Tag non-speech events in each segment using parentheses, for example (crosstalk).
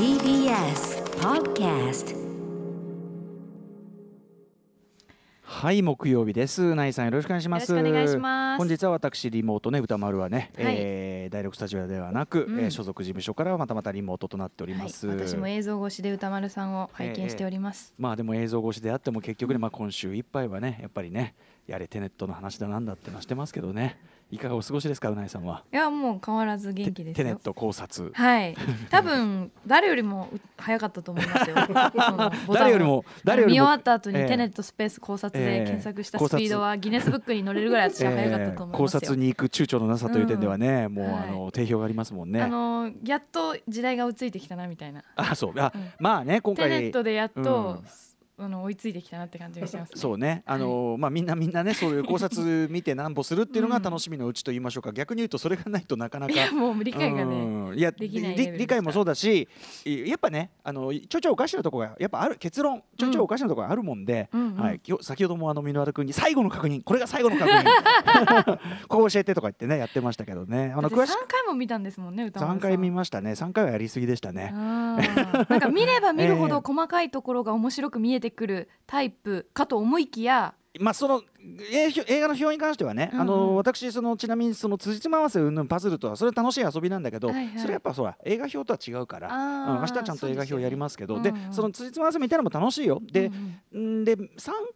TBS Podcast はい木曜日です。うないさんよろしくお願いします。よろしくお願いします。本日は私リモートね歌丸はね、はい。えー第6スタジオではなく、うん。えー所属事務所からはまたまたリモートとなっておりはい、ます、私も映像越しで歌丸さんを拝見しております。まあでも映像越しであっても結局ね、まあ今週いっぱいはねやっぱりねやれテネットの話だなんだってのはしてますけどねいかがお過ごしですかうないさんは？いやもう変わらず元気ですよ。テテネッ。ト考察。はい、多分誰よりもう早かったと思いますよ。誰よりも誰よりも見終わった後にええ。テネットスペース考察ええ。で検索したスピードはギネスブックに乗れるぐらい私は早かったと思い考ますよ。察に行く躊躇のなさという点ではね、もう、はい。あの定評がありますもんね。あのやっと時代が追いついてきたなみたいな。あそう。あ、うん。まあね今テネ回ットでやっと、うんあの追いついてきたなって感じがします、ね。そうね、あのーまあみんなみんなねそういう考察見てなんぼするっていうのが楽しみのうちと言いましょうか、(laughs) 逆に言うとそれがないとなかなか。もう理解がね。うん。いやできない理解もそうだしいやっぱねあのちょいちょいおかしなところがやっぱある結論ちょいちょいおかしなところがあるもんで、うんうんはい、きょ先ほどもあの箕輪田君に最後の確認。これが最後の確認ここ教えてとか言ってねやってましたけどね。あだって3の詳しく回も見たんですもんね歌丸さん。3回見ましたね。3回はやりすぎでしたね。なんか見れば見るほ (laughs) ええ。ど細かいところが面白く見えてくるタイプかと思いきや、まあその映映画の表に関してはね、うんうん。あの私そのちなみにその辻褄合わせ云々パズルとはそれは楽しい遊びなんだけど、はいはい。それやっぱそうだ映画表とは違うから、明日はちゃんと映画表やりますけどでそうでねうんうんその辻褄合わせみたいなのも楽しいよ。で、うん。んで3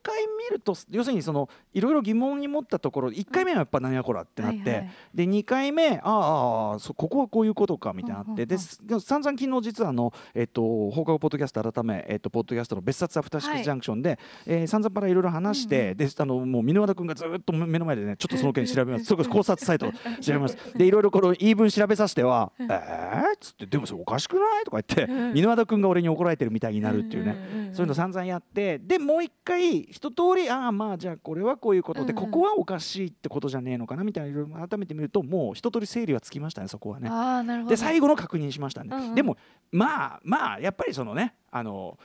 回見ると要するにそのいろいろ疑問に持ったところ1回目はやっぱ何やこらってなって、はいはいで2回目ああああそここはこういうことかみたいになって、うんうんうん。です散々昨日実はあの、えっと、放課後ポッドキャスト改め、えっと、ポッドキャストの別冊アフターシックスジャンクションで、えー散々パラいろいろ話して、うんうん。であのもう箕輪田君がずっと目の前でねちょっとその件調べます。それこそ考察サイト調べます。でいろいろこの言い分調べさせては「えー?」っつって「でもそれおかしくない?」とか言ってうん箕輪田君が俺に怒られてるみたいになるっていうね、そういうの散々やってでもう一回一通りああまあじゃあこれはこういうことで、ここはおかしいってことじゃねえのかなみたいないろいろ改めて見るともう一通り整理はつきましたねそこはね。で最後の確認しましたね、でもまあまあやっぱりそのねあの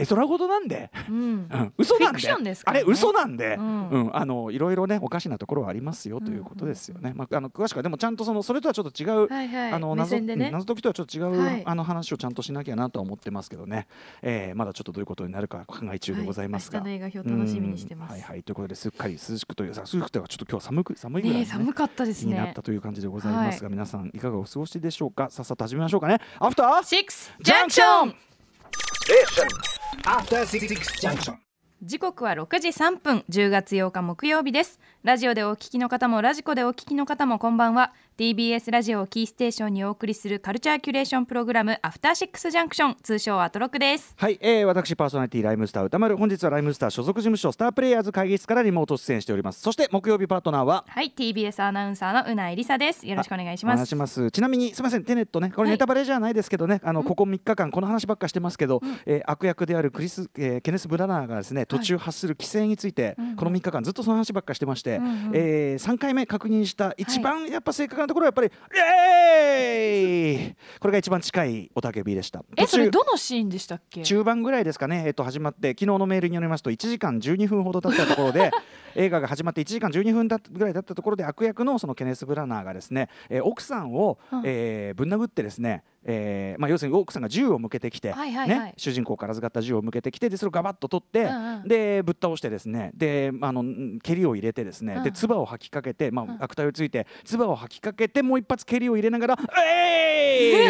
絵空事なんで、うん。うん、嘘なんで。フィクションですかあれ嘘なんで、ううん。んあのいろいろねおかしなところはありますよということですよね、まあ、あの詳しくはでもちゃんとそのそれとはちょっと違う、はいはい。目あの謎ね。うん謎解きとはちょっと違う、はい。あの話をちゃんとしなきゃなとは思ってますけどね、えーまだちょっとどういうことになるか考え中でございますが、はい、明日の映画表楽しみにしてます、うん。はいはい。ということですっかり涼しくというさ涼しくというかちょっと今日は寒く寒いぐらいね。寒かったですね。になったという感じでございますが、皆さんいかがお過ごしでしょうか？さっさと始めましょうかね。アフターシックスジャンクション After Six Junction. 時刻は6時3分10月8日木曜日です。ラジオでお聞きの方もラジコでお聞きの方もこんばんは。TBS ラジオをキーステーションにお送りするカルチャーキュレーションプログラムアフターシックスジャンクション通称アトロクです。はい、えー、私パーソナリティライムスター歌丸。本日はライムスター所属事務所スタープレイヤーズ会議室からリモート出演しております。そして木曜日パートナーははい TBS アナウンサーのうないりさです。よろしくお願いします。お願いします。ちなみにすみませんテネットね。これはいネタバレじゃないですけどね、あのここ3日間この話ばっかしてますけど、えー悪役であるクリス、えーケネス・ブラナーがですね途中発する規制について、この3日間ずっとその話ばっかしてまして、うえ3回目確認した一番やっぱ正確なところはやっぱり、イエーイ！これが一番近いおたけびでした。えそれどのシーンでしたっけ？中盤ぐらいですかね、えっと、始まって昨日のメールによりますと1時間12分ほど経ったところで (laughs) 映画が始まって1時間12分だぐらいだったところで悪役のそのケネス・ブラナーがですね、えー奥さんを、うん。えーぶん殴ってですね、えーまあ、要するに奥さんが銃を向けてきて、はいはいはい。ね、主人公から預かった銃を向けてきてでそれをガバッと取って、うんうん。でぶっ倒してですねであのん蹴りを入れてですね、うん。で唾を吐きかけて、まあうん。悪態をついて唾を吐きかけてもう一発蹴りを入れながら「えーい!」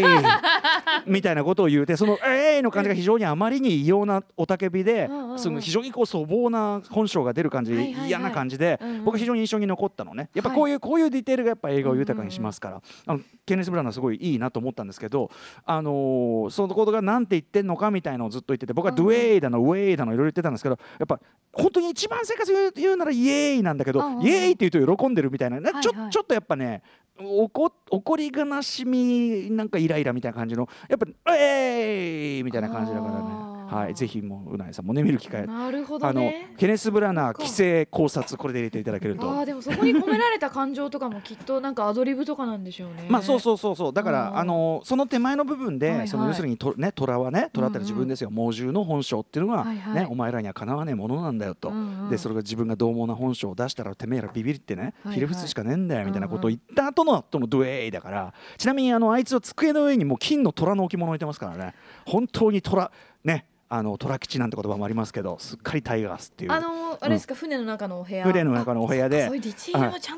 みたいなことを言うてその「えーい!」の感じが非常にあまりに異様な雄たけびで、その非常にこう粗暴な本性が出る感じ、嫌な感じで、僕は非常に印象に残ったのね。やっぱこういう、こういうディテールがやっぱ映画を豊かにしますから、あのケネス・ブラナーすごいいいなと思ったんですけど、あのーそのことが何て言ってんのかみたいのをずっと言ってて僕はドゥエイだの、ウェイだのいろいろ言ってたんですけどやっぱ本当に一番生活言う言うならイエーイなんだけど、イエーイって言うと喜んでるみたいな、ね。ちょちょっとやっぱね怒怒り悲しみなんかイライラみたいな感じのやっぱ「えーい!」みたいな感じだからねはい、ぜひもううなえさんもね見る機会。なるほどあのねケネス・ブラナー規制考察これで入れていただけると。あーでもそこに込められた感情とかもきっとなんかアドリブとかなんでしょうね。まあそうそうそうそう。だからうん。あのその手前の部分で、はいはい。その要するにとね虎はね虎ってのは自分ですよ、猛獣の本性っていうのが、はいはい。ねお前らにはかなわねえものなんだよと、うんうん。でそれが自分が獰猛な本性を出したらてめえらビビってね、はいはい。ひれ伏すしかねえんだよみたいなことを言った後の後のドゥエイだからちなみにあのあいつは机の上にもう金の虎の置物置いてますからね。本当に虎。ねあの虎吉なんて言葉もありますけどすっかりタイガースっていう。あのあれですか、船の中のお部屋。船の中のお部屋で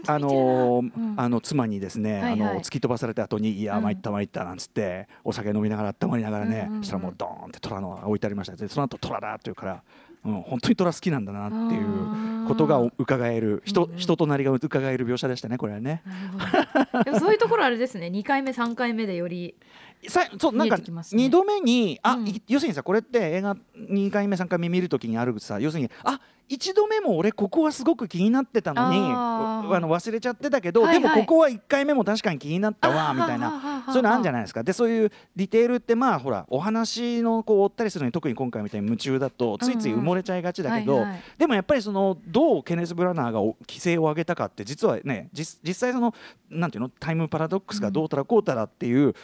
あのあの妻にですね、はいはい。あの突き飛ばされた後にいやうん参った参ったなんつってお酒飲みながら温まりながらね、うん。うんうんそしたらもうドーンって虎の置いてありました。でその後虎だっていうから、うん、本当に虎好きなんだなっていうことが伺える人,、うん。うん人となりが伺える描写でしたねこれはね。でもそういうところあれですね。2回目3回目でよりさそうなんかてきますね。2度目に、あうん。い要するにさこれって映画2回目3回目見るときにあるさ要するにあ1度目も俺ここはすごく気になってたのにあの忘れちゃってたけど、はいはい。でもここは1回目も確かに気になったわみたいな。そういうのあるんじゃないですか。でそういうディテールってまあほらお話のこう追ったりするのに特に今回みたいに夢中だとついつい埋もれちゃいがちだけど、でもやっぱりそのどうケネス・ブラナーがお規制を上げたかって実はね実実際そのなんていうのタイムパラドックスがどうたらこうたらっていう、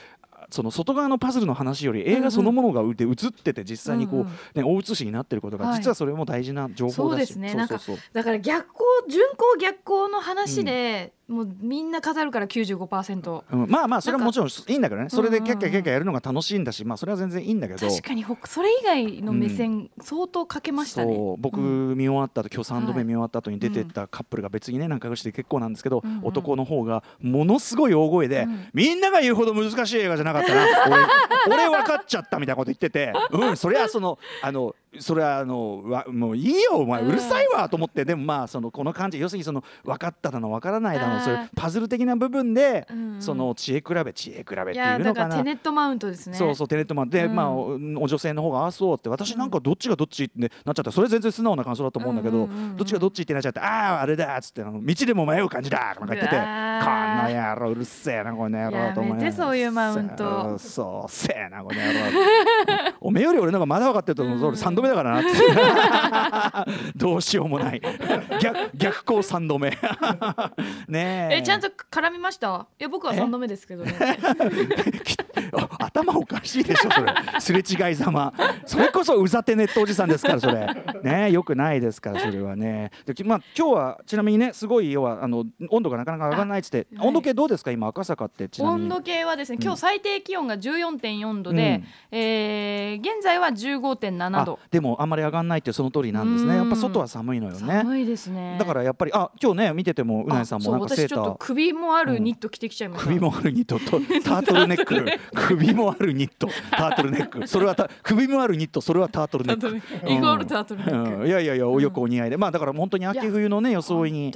その外側のパズルの話より映画そのものがで映ってて実際にこう、ね、大写しになってることが、はい。実はそれも大事な情報そうだしですね。なんかそうそうだから逆光順光逆光の話で、もうみんな語るから95%そううんまあまあそれはもちろんいいんだけどね。それでキャッキャキャッキャやるのが楽しいんだし、まあ、それは全然いいんだけど。確かにほそれ以外の目線、相当かけましたね。そうん見終わった後今日3度目はい見終わった後に出てったカップルが別にね仲良しで結構なんですけど、うんうん。男の方がものすごい大声で、うんみんなが言うほど難しい映画じゃなかったな俺 (laughs) 俺分かっちゃったみたいなこと言ってて。うんそれはそのあのそれはあのわもういいよお前うるさいわと思って。でもまあそのこの感じ要するにその分かっただの分からないだのそういうパズル的な部分で、その知恵比べ知恵比べっていうのかな。テネットマウントですね。そうそうテネットマンで、うん。まあおお女性の方がああそうって私なんかどっちがどっちって、ねなっちゃった。それ全然素直な感想だと思うんだけど、どっちがどっちってなっちゃってあああれだっつってあの道でも迷う感じだとか言っててこんな野郎うるせえなこの野郎と思いながら。やめてそういうマウント。そうせえなこの野郎。おめえより俺の方がまだ分かってると思う、うん。俺3度目だからな。っ (laughs) てどうしようもない。逆逆光3度目。(laughs) ねえ。えちゃんと絡みました？いや僕は3度目ですけどね。あ (laughs) (laughs) 頭おかしいでしょそれ。すれ違いざま。それこそうざてネットおじさんですからそれ。ねよくないですからそれはね。できまあ今日はちなみにねすごい要はあの温度がなかなか上がらないっつって、あはい。温度計どうですか今赤坂ってちなみに。温度計はですね今うん。日最低気温が14.4度で、えー現在は15.7度。あでもあんまり上がらないってその通りなんですね。うん。やっぱ外は寒いのよね。寒いですね。だからやっぱりあ今日ね見ててもうなえさんもなんかあそう私ちょっとセーター。首もあるニット着てきちゃいました、首もあるニットとタートルネック (laughs) 首もあるニットタートルネック。(laughs) それはた首もあるニットそれはタートルネック。イコールタートルネック、うん。いやいやいやよくお似合いで、まあだから本当に秋冬のね装いに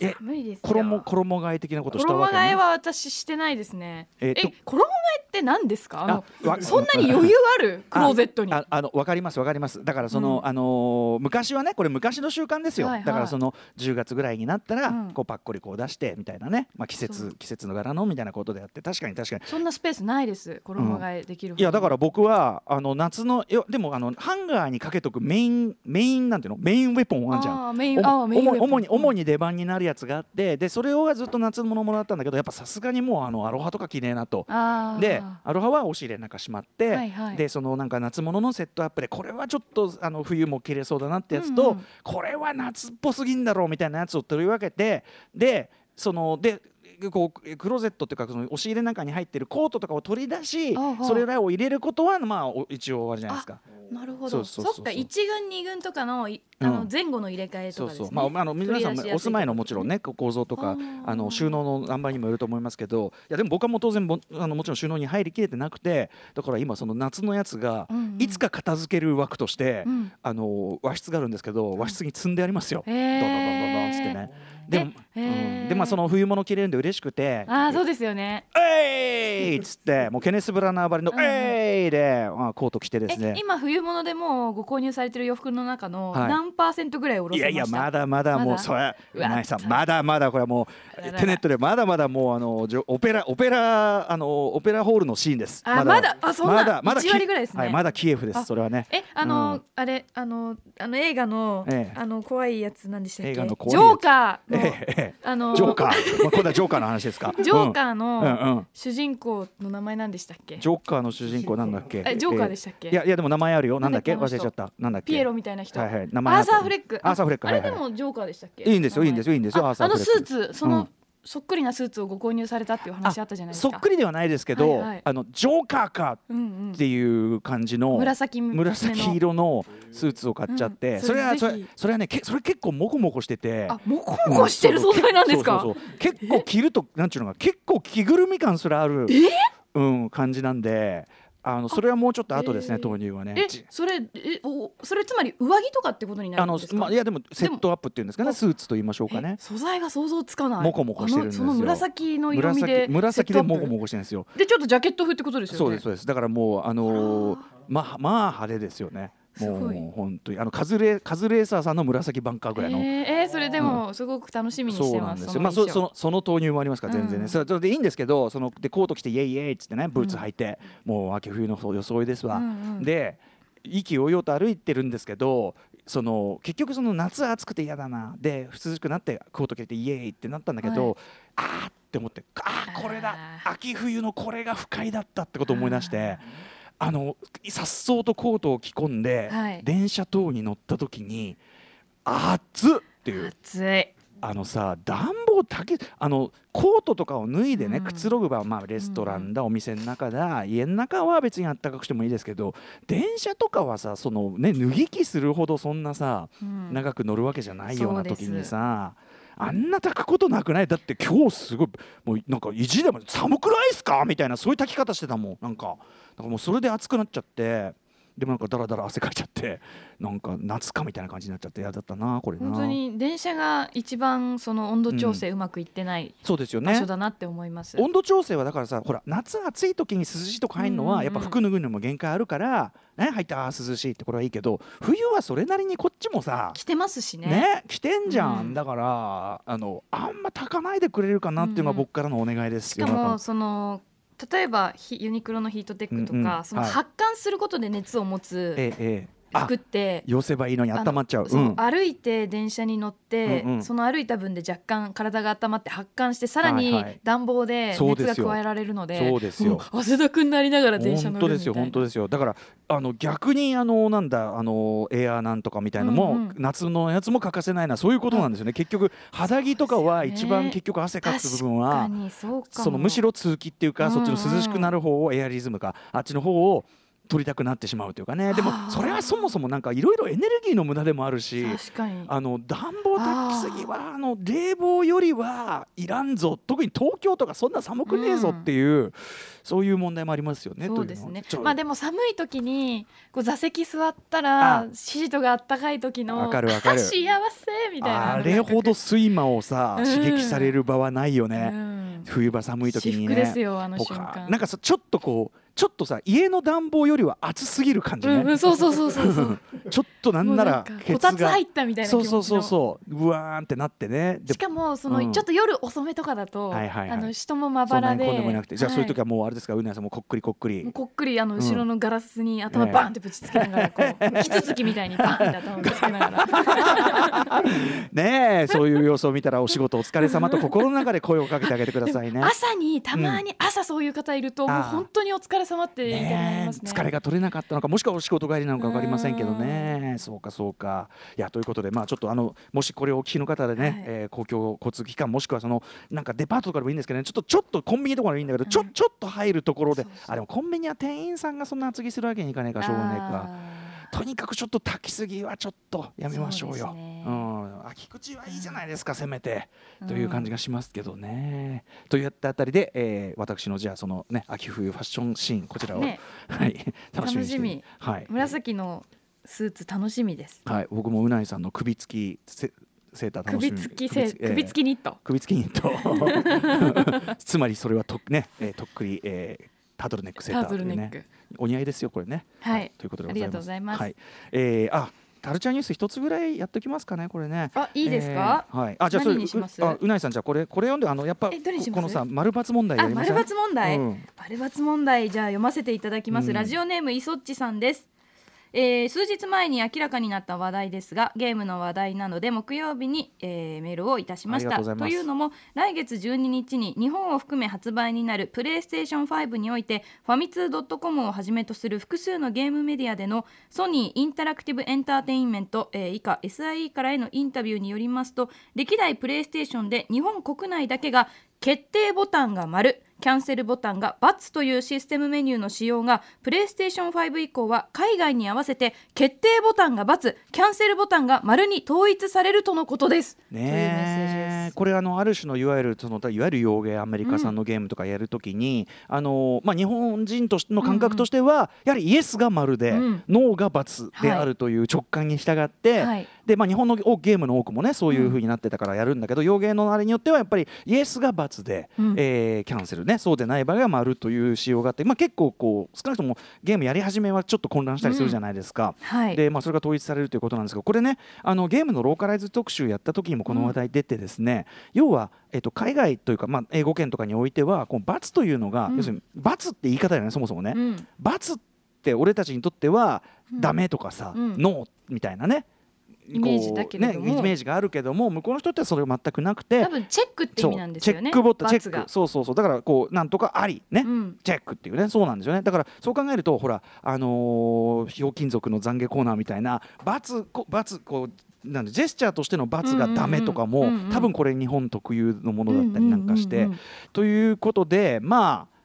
え寒いですよ。衣衣替え的なことしたわけ、ね、衣替えは私してないですね。ええっと衣替えって何ですか？そんなに余裕ある？(laughs) クローゼットに。ああのわかりますわかります。だからその、うん。あのー昔はねこれ昔の習慣ですよ、はいはい。だからその10月ぐらいになったら、うん。こうパッコリこう出してみたいなね、まあ、季そ節季節の柄のみたいなことであって確かに確かに。そんなスペースないです衣替えできるほどいやだから僕はあの夏のいやでもあのハンガーにかけとくメインメインなんていうの？メインウェポンあんじゃん。あーメインおあーメインウェポン。主に主に出番になるやつがあってでそれをずっと夏のものもらったんだけどやっぱさすがにもうあのアロハとか着ねえなと。でアロハは押し入れの中しまって、はいはい。でそのなんか夏物のセットアップでこれはちょっとあの冬も着れそうだなってやつと、うんうん。これは夏っぽすぎんだろうみたいなやつを取り分けてでそのでこうクローゼットっていうかその押し入れの中に入ってるコートとかを取り出しそれらを入れることはまあお一応あれじゃないですか。なるほど。そうそうそうそう。そっか一軍二軍とかのいあうん。の前後の入れ替えとかですね。まああの皆さんお住まいのもちろんね構造とかあの収納の塩梅にもよると思いますけどいやでも僕はもう当然もあのもちろん収納に入りきれてなくてだから今その夏のやつがいつか片付ける枠として、うん。あの和室があるんですけど和室に積んでありますよ。どんどんどんどんどんつってね。でも、うん。でまあその冬物着れるんで嬉しくてああそうですよね。えいっつってもうケネス・ブラナーばりのうんえいで、まあ、コート着てですえね今冬物でもうご購入されてる洋服の中のはい。何パーセントぐらいおろいせました？やいやまだまだまだ。もうそれうわうなさんまだまだこれはもうテネットでまだまだもうあのオペラオペラあのオペラホールのシーンです。あまだ。あそんなまだまだ1割ぐらいですね。はいまだキエフですあそれはね。えあの、うん。あれあのあの映画の、ええ。あの怖いやつなんでしたっけ？映画の怖いジョーカーの、えええあのえジョーカー、まあ、今度はジョーカーの話ですか？(laughs) ジョーカーのん。主人公の名前なんでしたっけ、ジョーカーの主人公なんだっけ？えジョーカーでしたっけ？いやいやでも名前あるよ。なんだっけ？忘れちゃった。なんだっけ？ピエロみたいな人、はいはい。名前アーサーフレック。アーサーフレック。あれでもジョーカーでしたっけ？いいんですよいいんですよいいんですよあアーサーあのフレック。スーツその、うんそっくりなスーツをご購入されたっていう話あったじゃないですか。そっくりではないですけど、はいはい。あのジョーカーかうんうん。っていう感じの紫目の。紫色のスーツを買っちゃって、うん。それはそれそれはねけそれ結構モコモコしてて。あモコモコしてる？素材なんですか、そうそうそう。結構着るとなんちゅうのか結構着ぐるみ感すらある、うん、感じなんであのそれはもうちょっと後ですねえー投入はね。えちそれえおそれつまり上着とかってことになあのるんですか？まあいやでもセットアップっていうんですかねあスーツと言いましょうかねえ。素材が想像つかないモコモコしてるんですよあのその紫の色味で紫紫でモココモコしてるんですよ。でちょっとジャケット風ってことですよねそうですそうですだからもうあのまあまあ派手ですよね。もう本当にあのカズレカズレーサーさんの紫バンカーぐらいの。えーえーそれでもすごく楽しみにしそうてます、なんですよ。まあそそのその投入もありますから全然ね。うんそれでいいんですけど、そのでコート着てイエイイエイっつってねブーツ履いて、もう秋冬の装いですわ。うんうんで意気揚々と歩いてるんですけど。その結局その夏暑くて嫌だなで涼しくなってコート着てイエーイってなったんだけど、はいあーって思ってあーこれだあ秋冬のこれが不快だったってことを思い出してあのさっそうとコートを着込んで、はい。電車等に乗った時に暑っっていう。暑い。あのさ暖房だけあのコートとかを脱いでね、うん。くつろぐ場はまあレストランだ、お店の中だ家の中は別にあったかくしてもいいですけど電車とかはさそのね脱ぎ着するほどそんなさ、うん。長く乗るわけじゃないような時にさあんな炊くことなくない？だって今日すごいもうなんか意地でも寒くないっすか？みたいなそういう炊き方してたもんなんか。だからもうそれで暑くなっちゃってでもなんかだらだら汗かいちゃってなんか夏かみたいな感じになっちゃって嫌だったなこれな。本当に電車が一番その温度調整うまくいってないそうですよね。場所だなって思います、温度調整はだからさほら夏暑い時に涼しいとこ入るのうんうん。うんはやっぱ服脱ぐのも限界あるから、ね、入ってあー涼しいってこれはいいけど冬はそれなりにこっちもさ着てますしね。ね着てんじゃん、うん。だからあのあんま炊かないでくれるかなっていうのがうん。うん僕からのお願いですしかもその例えばヒユニクロのヒートテックとか、うんうんそのはい発汗することで熱を持つええええあ服って、寄せばいいのに温まっちゃう。歩いて電車に乗って、その歩いた分で若干体が温まって発汗してさらに暖房で熱が加えられるのでそうですよ。(laughs) 汗だくになりながら電車乗るみたいな。本当ですよ本当ですよ。だからあの逆にあのなんだあのエアーなんとかみたいのも、夏のやつも欠かせないなそういうことなんですよね。結局肌着とかは一番結局汗かく部分はにそのむしろ通気っていうか、うん。そっちの涼しくなる方をエアリズムかあっちの方を取りたくなってしまうというかね。でもはあそれはそもそもなんかいろいろエネルギーの無駄でもあるしあの暖房炊きすぎはあの冷房よりはいらんぞ特に東京とかそんな寒くねえぞっていう、そういう問題もありますよね。そうですね。まあでも寒い時にこう座席座ったあらシートがあったかい時のわかるわかる。(laughs) あ幸せみたいなあれほど睡魔をさうん。刺激される場はないようね、ん。冬場寒い時に至福ですね。よあの瞬他間なんかさちょっとこうちょっとさ家の暖房よりは暑すぎる感じね、うんうんそうそうそうそうそう。(laughs) ちょっとなんならこたつ入ったみたいなそうそうそうそう。うわーんってなってね。でしかもその、うん。ちょっと夜遅めとかだと、はいはいはい。あの人もまばらで。じゃあそういう時ははもうあれですかうなやさんもこっくりこっくり。こっくりあのうん後ろのガラスに頭ええバンってぶちつけながらこうキツツキみたいにバンって頭ぶちつけながら。(laughs) ねえそういう様子を見たらお仕事お疲れ様と心の中で声をかけてあげてくださいね。朝にたまに朝そういう方いると、もう本当にお疲れ様って言いたくなりねえますね。疲れが取れなかったのかもしくはお仕事帰りなのか分かりませんけどね。そうかそうか。いやということでまあちょっとあのもしこれをお聞きの方でね、はい。えー公共交通機関もしくはそのなんかデパートとかでもいいんですけどねちょっとちょっとコンビニとかでもいいんだけど、ちょうんちょっと入るところであでもコンビニは店員さんがそんな厚着するわけにいかないからしょうがないか。あとにかくちょっと炊きすぎはちょっとやめましょうよ。そうね。うん、秋口はいいじゃないですか、せめて、うん。という感じがしますけどね。といったあたりで、えー私のじゃあそのね秋冬ファッションシーンこちらを、ね。はい楽しみはい。ー紫のスーツ楽しみです。はい。僕もうないさんの首付きせセーター楽しみ。首付きせええ首付きニット。首付きニット。(laughs) つまりそれはとね、えー、とっくり、えー、タートルネック。セータターというね。お似合いですよこれね。はい。ということでありがとうございます。はい。えー、あカルチャーニュース一つぐらいやっておきますかねこれね。あいいですか、えーはい。あじゃあそれ何にします？うあうないさんじゃあこれこれ読んであのやっぱこのさ丸抜問題丸抜問題、うん。丸抜問題じゃあ読ませていただきます、うん。ラジオネームいそっちさんですえー数日前に明らかになった話題ですがゲームの話題なので木曜日に、えーメールをいたしました。というのも来月12日に日本を含め発売になるプレイステーション5においてファミツー .com をはじめとする複数のゲームメディアでのソニーインタラクティブエンターテインメント、えー以下 SIE からへのインタビューによりますと歴代プレイステーションで日本国内だけが決定ボタンが丸キャンセルボタンが×というシステムメニューの使用がプレイステーション5以降は海外に合わせて決定ボタンが×キャンセルボタンが丸に統一されるとのことです。ねこれあのある種のいわゆるそのいわゆる洋芸アメリカ産のゲームとかやるときに、あのまあ日本人としての感覚としては、やはりイエスが丸で、うん。ノーが×であるという直感に従って、はい。でまあ日本のゲームの多くもねそういう風になってたからやるんだけど、洋芸のあれによってはやっぱりイエスが×で、うん。えーキャンセルねそうでない場合は丸という仕様があって、まあ結構こう少なくともゲームやり始めはちょっと混乱したりするじゃないですか。はい。でまあ、それが統一されるということなんですがこれねあのゲームのローカライズ特集やった時にもこの話題出てですね、要は、えっと、海外というか、まあ、英語圏とかにおいてはこの罰というのが、うん。要するに罰って言い方だよねそもそもね、うん罰って俺たちにとってはうん。ダメとかさ、うん。ノーみたいなねイメージだけれども。ね、イメージがあるけども向こうの人ってそれは全くなくて多分チェックって意味なんですよね。チェックボタンチェック。そうそうそう。だからこうなんとかありね、うん。チェックっていうね。そうなんですよね。だからそう考えるとほらあのーひょうきん族の懺悔コーナーみたいな罰こ罰こうなんでジェスチャーとしての罰がダメとかも、多分これ日本特有のものだったりなんかして、ということでまあ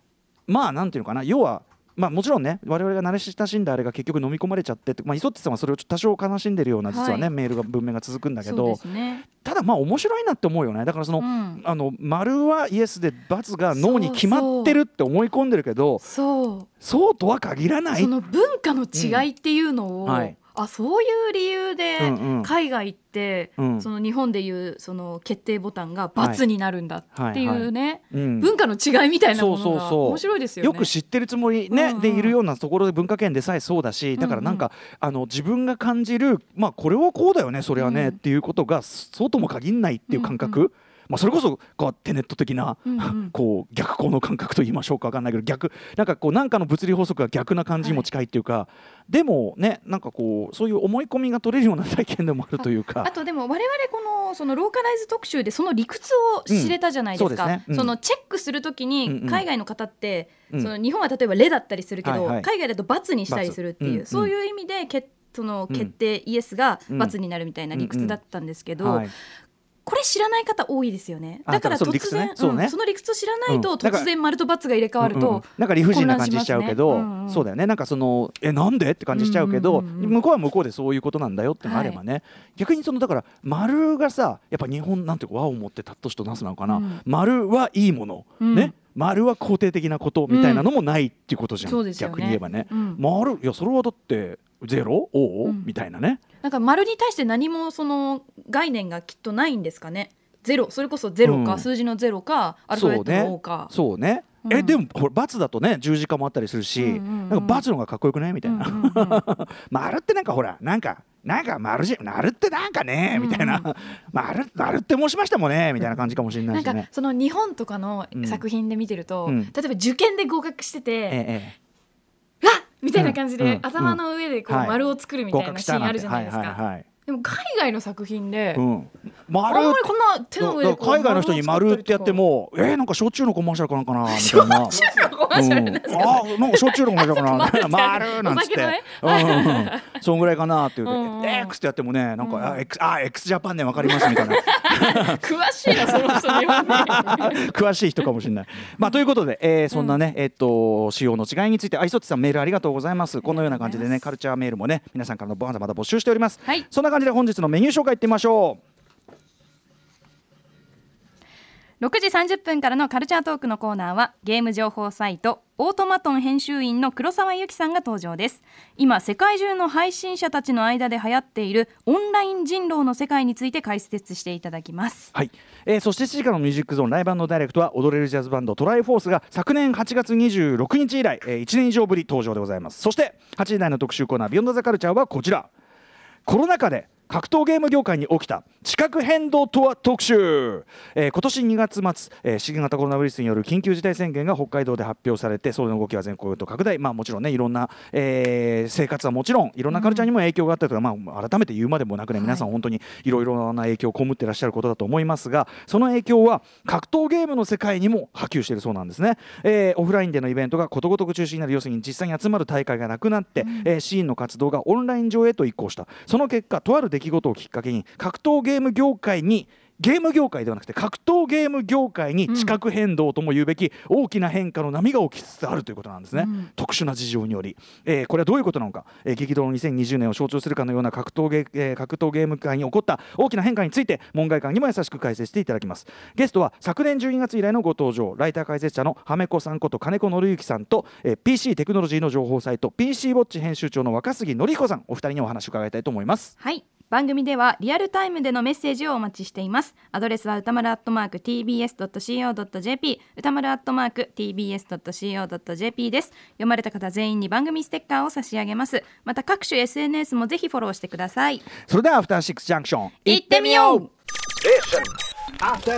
まあなんていうのかな。要はまあ、もちろんね我々が慣れ親しんだあれが結局飲み込まれちゃってまあ、磯ってさんはそれを多少悲しんでるような実はね、はい。メールが文面が続くんだけどね。ただまあ面白いなって思うよね。だからその、うん。あの丸はイエスで×がノーに決まってるって思い込んでるけどそう。そうとは限らない。その文化の違いっていうのを、うん。はいあそういう理由でうんうん。海外って、うん。その日本でいうその決定ボタンが×になるんだっていうね、うん。文化の違いみたいなものが面白いですよね。よく知ってるつもり、ねうんうん。でいるようなところで文化圏でさえそうだしだからなんか、あの自分が感じる、まあ、これはこうだよねそれはね、うん。っていうことがそうとも限らないっていう感覚、うんまあ、それこそこうテネット的な、うんうん。こう逆光の感覚と言いましょうか分かんないけど逆なんかこうなんかの物理法則が逆な感じにも近いっていうか、でもねなんかこうそういう思い込みが取れるような体験でもあるというか。(laughs) あとでも我々このそのローカライズ特集でその理屈を知れたじゃないですか、うん。そすね。うん。そのチェックするときうんうにん。海外の方って、うん。その日本は例えば「レ」だったりするけど、はいはい。海外だと「×」にしたりするっていう、罰うん。そういう意味でけそのうん決定、イエスがうん×になるみたいな理屈だったんですけど、はいこれ知らない方多いですよね。あだから突然ね。その理屈を知らないと突然丸と×が入れ替わると、なんか理不尽な感じしちゃうけど、そうだよね。なんかそのえなんでって感じしちゃうけど、向こうは向こうでそういうことなんだよってのがあればね、逆にそのだから丸がさやっぱ日本なんていうか和を持ってたっとしとなすなのかな、うん。丸はいいもの、うん。ね。丸は肯定的なことみたいなのもないっていうことじゃん、そうですよね。逆に言えばね、うん。丸いやそれはだってゼロ？おお、う？ん。みたいなね。なんか丸に対して何もその概念がきっとないんですかね？ゼロ？それこそゼロか、うん。数字のゼロかアルファベットの O か。そうね。うん。えでもこれ×だとね十字架もあったりするし、うんうんうん。なんか×の方がかっこよくない？みたいな、うんうんうん (laughs) 丸ってなんかほらなんかなんか丸じ丸ってなんかね？みたいな、うんう丸丸って申しましたもんね？みたいな感じかもしれなないんか。その日本とかのうん作品で見てると、うん。例えば受験で合格してて、ええみたいな感じで、頭の上でこうはい。丸を作るみたいなシーンあるじゃないですか、でも海外の作品で、うん、あん丸まりこんな手の上で海外の人に丸ってやってもえー、なんか焼酎のコマーシャルかなんかなみたいな。シャルコマーシャルですか、うん、あなんか焼酎のコマーシャルかなちょっと待って丸なんつって、うん。そんぐらいかなっていう X ってやってもねなんか、うん。あ X あ X ジャパンねわかりますみたいな。(laughs) 詳しいなその人に詳しい人かもしれない。まあということで、えーそんなね、えっと仕様の違いについてあいそっちさんメールありがとうございます。このような感じでねカルチャーメールもね皆さんからのまだまだ募集しております。はい。そんな感じで本日のメニュー紹介いってみましょう。6時30分からのカルチャートークのコーナーはゲーム情報サイトオートマトン編集員の黒沢由紀さんが登場です。今世界中の配信者たちの間で流行っているオンライン人狼の世界について解説していただきます。はい、えー、そして7時からのミュージックゾーンライブダイレクトは踊れるジャズバンドトライフォースが昨年8月26日以来、えー、1年以上ぶり登場でございます。そして8時台の特集コーナービヨンドザカルチャーはこちらコロナ禍で格闘ゲーム業界に起きた地殻変動とは特集、えー、今年2月末、えー、新型コロナウイルスによる緊急事態宣言が北海道で発表されてその動きは全国へと拡大、まあ、もちろんねいろんな、えー、生活はもちろんいろんなカルチャーにも影響があったとか、まあ、改めて言うまでもなくね皆さん本当にいろいろな影響を被っていらっしゃることだと思いますがその影響は格闘ゲームの世界にも波及しているそうなんですね、えー、オフラインでのイベントがことごとく中止になる。要するに実際に集まる大会がなくなって、うん、えー、シーンの活動がオンライン上へと移行した。その結果とある出来事をきっかけに格闘ゲーム業界にゲーム業界ではなくて格闘ゲーム業界に地殻変動とも言うべき大きな変化の波が起きつつあるということなんですね、うん、特殊な事情により、えー、これはどういうことなのか、えー、激動の2020年を象徴するかのような格闘ゲ,、えー、格闘ゲーム界に起こった大きな変化について門外観にも優しく解説していただきます。ゲストは昨年12月以来のご登場ライター解説者のはめこさんこと金子紀之さんと、えー、PC テクノロジーの情報サイト PC ウォッチ編集長の若杉紀彦さんお二人にお話を伺いたいと思います。はい番組ではリアルタイムでのメッセージをお待ちしています。アドレスは歌丸アットマーク tbs.co.jp 歌丸アットマーク tbs.co.jp です。読まれた方全員に番組ステッカーを差し上げます。また各種 SNS もぜひフォローしてください。それではアフターシックスジャンクション。行ってみよう。アフタ